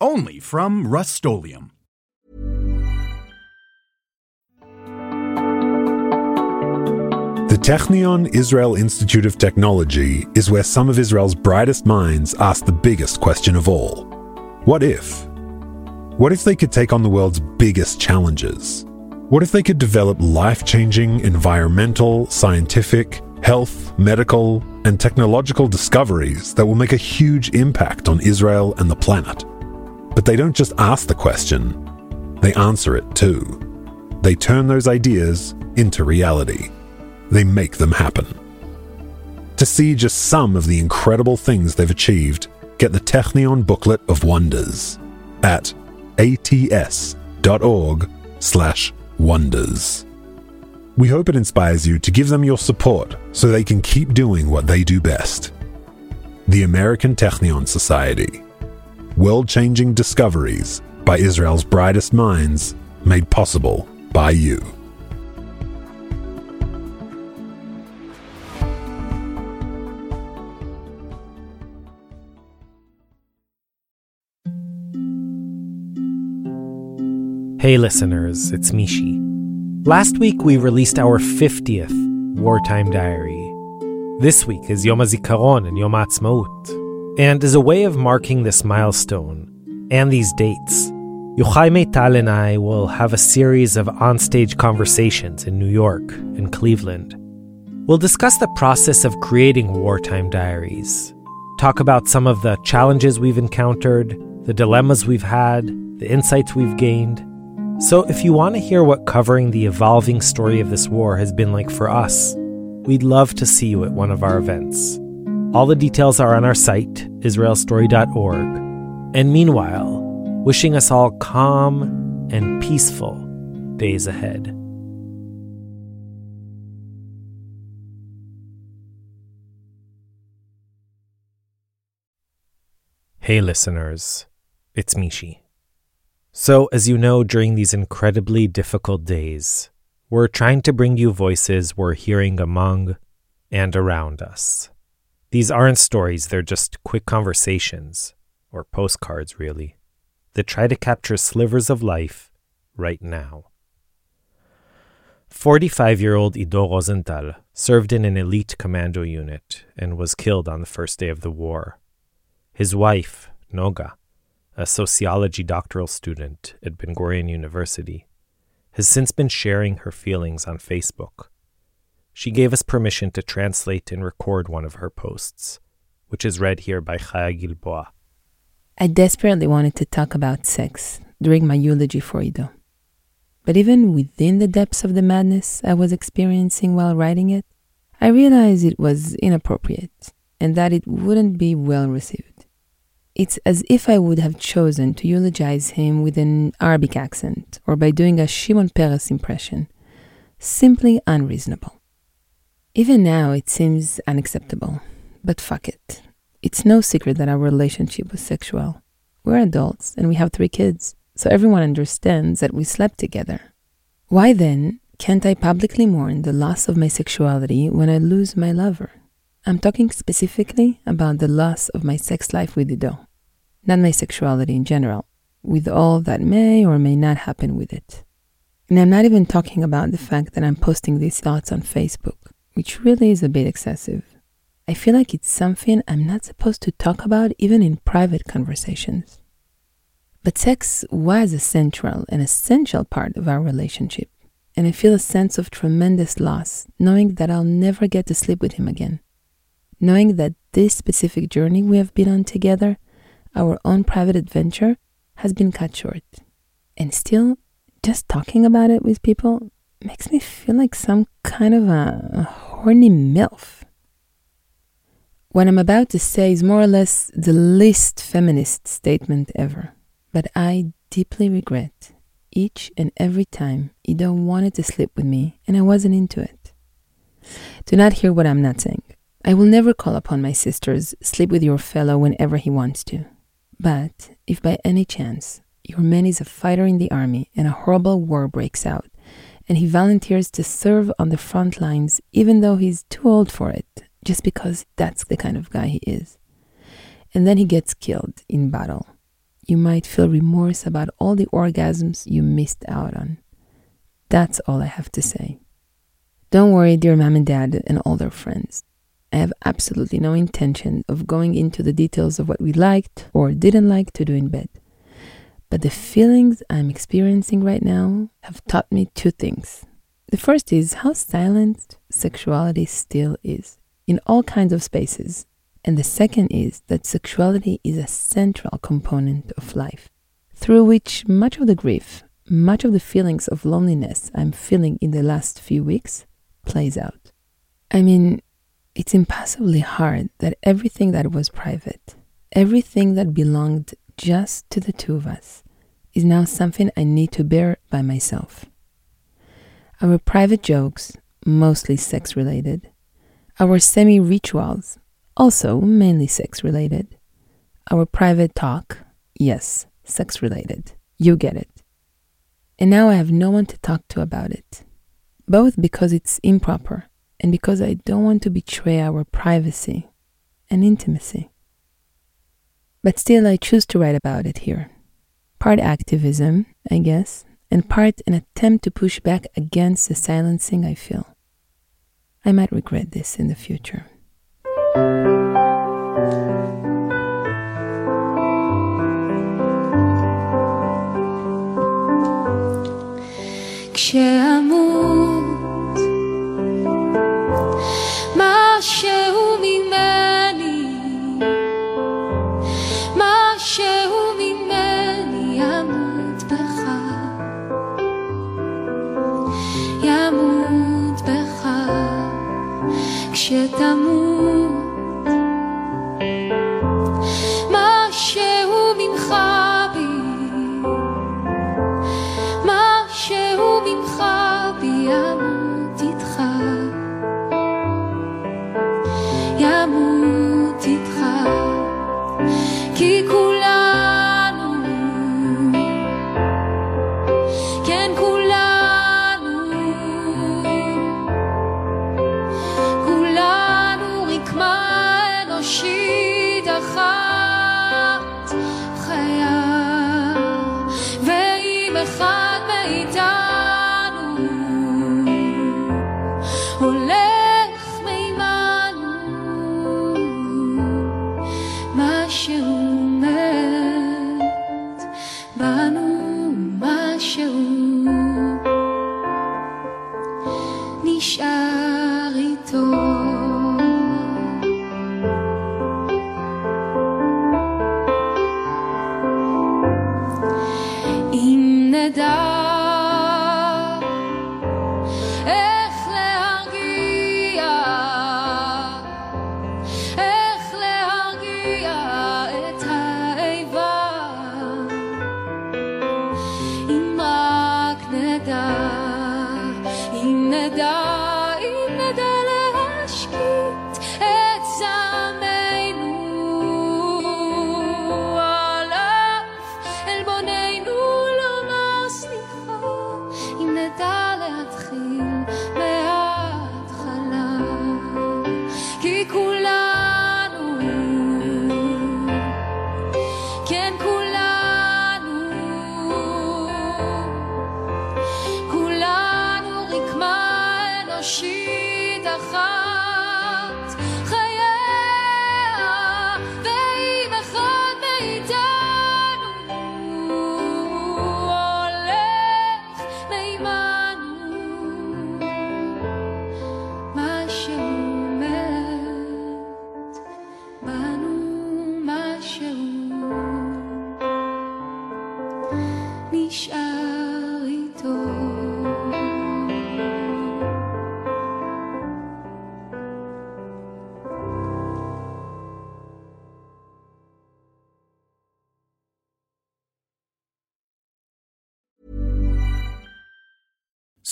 Only from Rust-Oleum The Technion Israel Institute of Technology is where some of Israel's brightest minds ask the biggest question of all What if? What if they could take on the world's biggest challenges? What if they could develop life changing environmental, scientific, health, medical, and technological discoveries that will make a huge impact on Israel and the planet? But they don't just ask the question, they answer it too. They turn those ideas into reality they make them happen. To see just some of the incredible things they've achieved, get the Technion Booklet of Wonders at ats.org slash wonders. We hope it inspires you to give them your support so they can keep doing what they do best. The American Technion Society. World changing discoveries by Israel's brightest minds, made possible by you. Hey listeners, it's Mishi. Last week we released our 50th Wartime Diary. This week is Yom HaZikaron and Yom HaAtzmaut. And as a way of marking this milestone and these dates, Yochai Maital and I will have a series of onstage conversations in New York and Cleveland. We'll discuss the process of creating wartime diaries, talk about some of the challenges we've encountered, the dilemmas we've had, the insights we've gained, so, if you want to hear what covering the evolving story of this war has been like for us, we'd love to see you at one of our events. All the details are on our site, israelstory.org. And meanwhile, wishing us all calm and peaceful days ahead. Hey, listeners, it's Mishi. So, as you know, during these incredibly difficult days, we're trying to bring you voices we're hearing among and around us. These aren't stories, they're just quick conversations, or postcards, really, that try to capture slivers of life right now. 45 year old Ido Rosenthal served in an elite commando unit and was killed on the first day of the war. His wife, Noga, a sociology doctoral student at Ben Gurion University, has since been sharing her feelings on Facebook. She gave us permission to translate and record one of her posts, which is read here by Chaya Gilboa. I desperately wanted to talk about sex during my eulogy for Ido. But even within the depths of the madness I was experiencing while writing it, I realized it was inappropriate and that it wouldn't be well received. It's as if I would have chosen to eulogize him with an Arabic accent or by doing a Shimon Peres impression. Simply unreasonable. Even now, it seems unacceptable. But fuck it. It's no secret that our relationship was sexual. We're adults and we have three kids, so everyone understands that we slept together. Why then can't I publicly mourn the loss of my sexuality when I lose my lover? I'm talking specifically about the loss of my sex life with Ido not my sexuality in general, with all that may or may not happen with it. And I'm not even talking about the fact that I'm posting these thoughts on Facebook, which really is a bit excessive. I feel like it's something I'm not supposed to talk about even in private conversations. But sex was a central and essential part of our relationship, and I feel a sense of tremendous loss knowing that I'll never get to sleep with him again. Knowing that this specific journey we have been on together our own private adventure has been cut short. And still, just talking about it with people makes me feel like some kind of a, horny MILF. What I'm about to say is more or less the least feminist statement ever. But I deeply regret each and every time Ido wanted to sleep with me and I wasn't into it. Do not hear what I'm not saying. I will never call upon my sisters, sleep with your fellow whenever he wants to. But if by any chance your man is a fighter in the army and a horrible war breaks out, and he volunteers to serve on the front lines even though he's too old for it, just because that's the kind of guy he is, and then he gets killed in battle, you might feel remorse about all the orgasms you missed out on. That's all I have to say. Don't worry, dear mom and dad and all their friends. I have absolutely no intention of going into the details of what we liked or didn't like to do in bed. But the feelings I'm experiencing right now have taught me two things. The first is how silent sexuality still is in all kinds of spaces. And the second is that sexuality is a central component of life, through which much of the grief, much of the feelings of loneliness I'm feeling in the last few weeks plays out. I mean, it's impossibly hard that everything that was private, everything that belonged just to the two of us, is now something I need to bear by myself. Our private jokes, mostly sex related, our semi rituals, also mainly sex related, our private talk, yes, sex related, you get it. And now I have no one to talk to about it, both because it's improper and because I don't want to betray our privacy and intimacy. But still, I choose to write about it here. Part activism, I guess, and part an attempt to push back against the silencing I feel. I might regret this in the future. amour.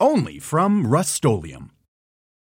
Only from Rust